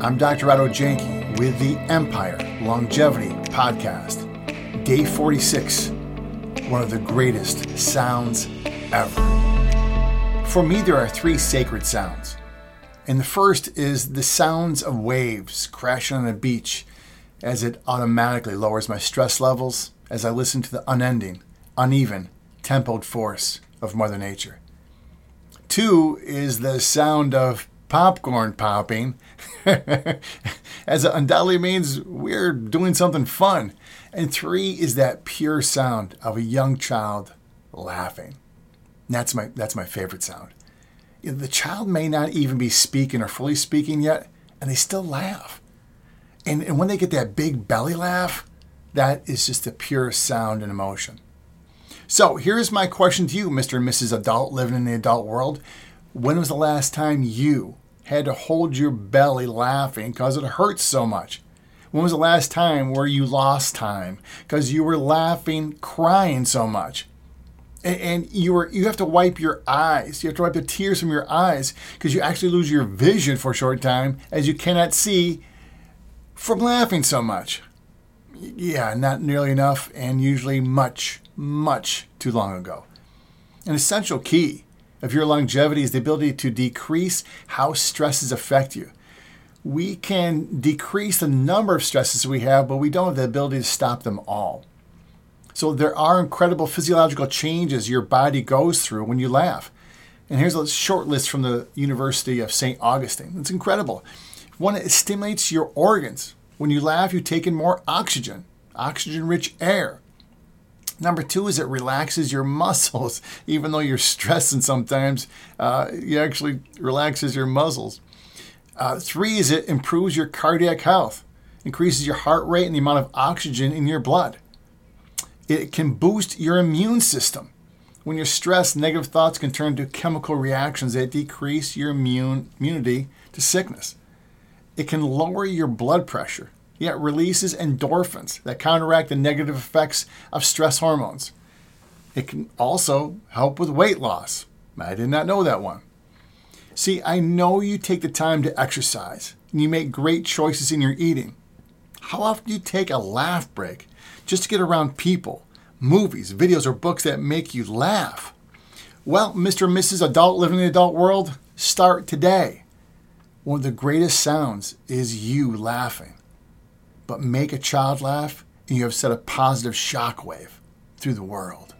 I'm Dr. Otto Janke with the Empire Longevity Podcast. Day 46, one of the greatest sounds ever. For me, there are three sacred sounds. And the first is the sounds of waves crashing on a beach as it automatically lowers my stress levels as I listen to the unending, uneven, tempoed force of Mother Nature. Two is the sound of popcorn popping, as undoubtedly means we're doing something fun. And three is that pure sound of a young child laughing. That's my, that's my favorite sound. The child may not even be speaking or fully speaking yet, and they still laugh. And, and when they get that big belly laugh, that is just the pure sound and emotion. So here's my question to you, Mr. and Mrs. Adult living in the adult world. When was the last time you had to hold your belly laughing because it hurts so much? When was the last time where you lost time because you were laughing, crying so much? And, you were you have to wipe your eyes. You have to wipe the tears from your eyes because you actually lose your vision for a short time as you cannot see from laughing so much. Yeah, not nearly enough, and usually much, much too long ago. An essential key of your longevity is the ability to decrease how stresses affect you. We can decrease the number of stresses we have, but we don't have the ability to stop them all. So there are incredible physiological changes your body goes through when you laugh. And here's a short list from the University of St. Augustine. It's incredible. One, it stimulates your organs. When you laugh, you take in more oxygen, oxygen rich air. Number two is it relaxes your muscles. Even though you're stressing sometimes, uh, it actually relaxes your muscles. Uh, three is it improves your cardiac health, increases your heart rate and the amount of oxygen in your blood. It can boost your immune system. When you're stressed, negative thoughts can turn to chemical reactions that decrease your immune, immunity to sickness. It can lower your blood pressure, yet releases endorphins that counteract the negative effects of stress hormones. It can also help with weight loss. I did not know that one. See, I know you take the time to exercise and you make great choices in your eating. How often do you take a laugh break just to get around people, movies, videos, or books that make you laugh? Well, Mr. and Mrs. Adult living in the adult world, start today. One of the greatest sounds is you laughing. But make a child laugh, and you have set a positive shockwave through the world.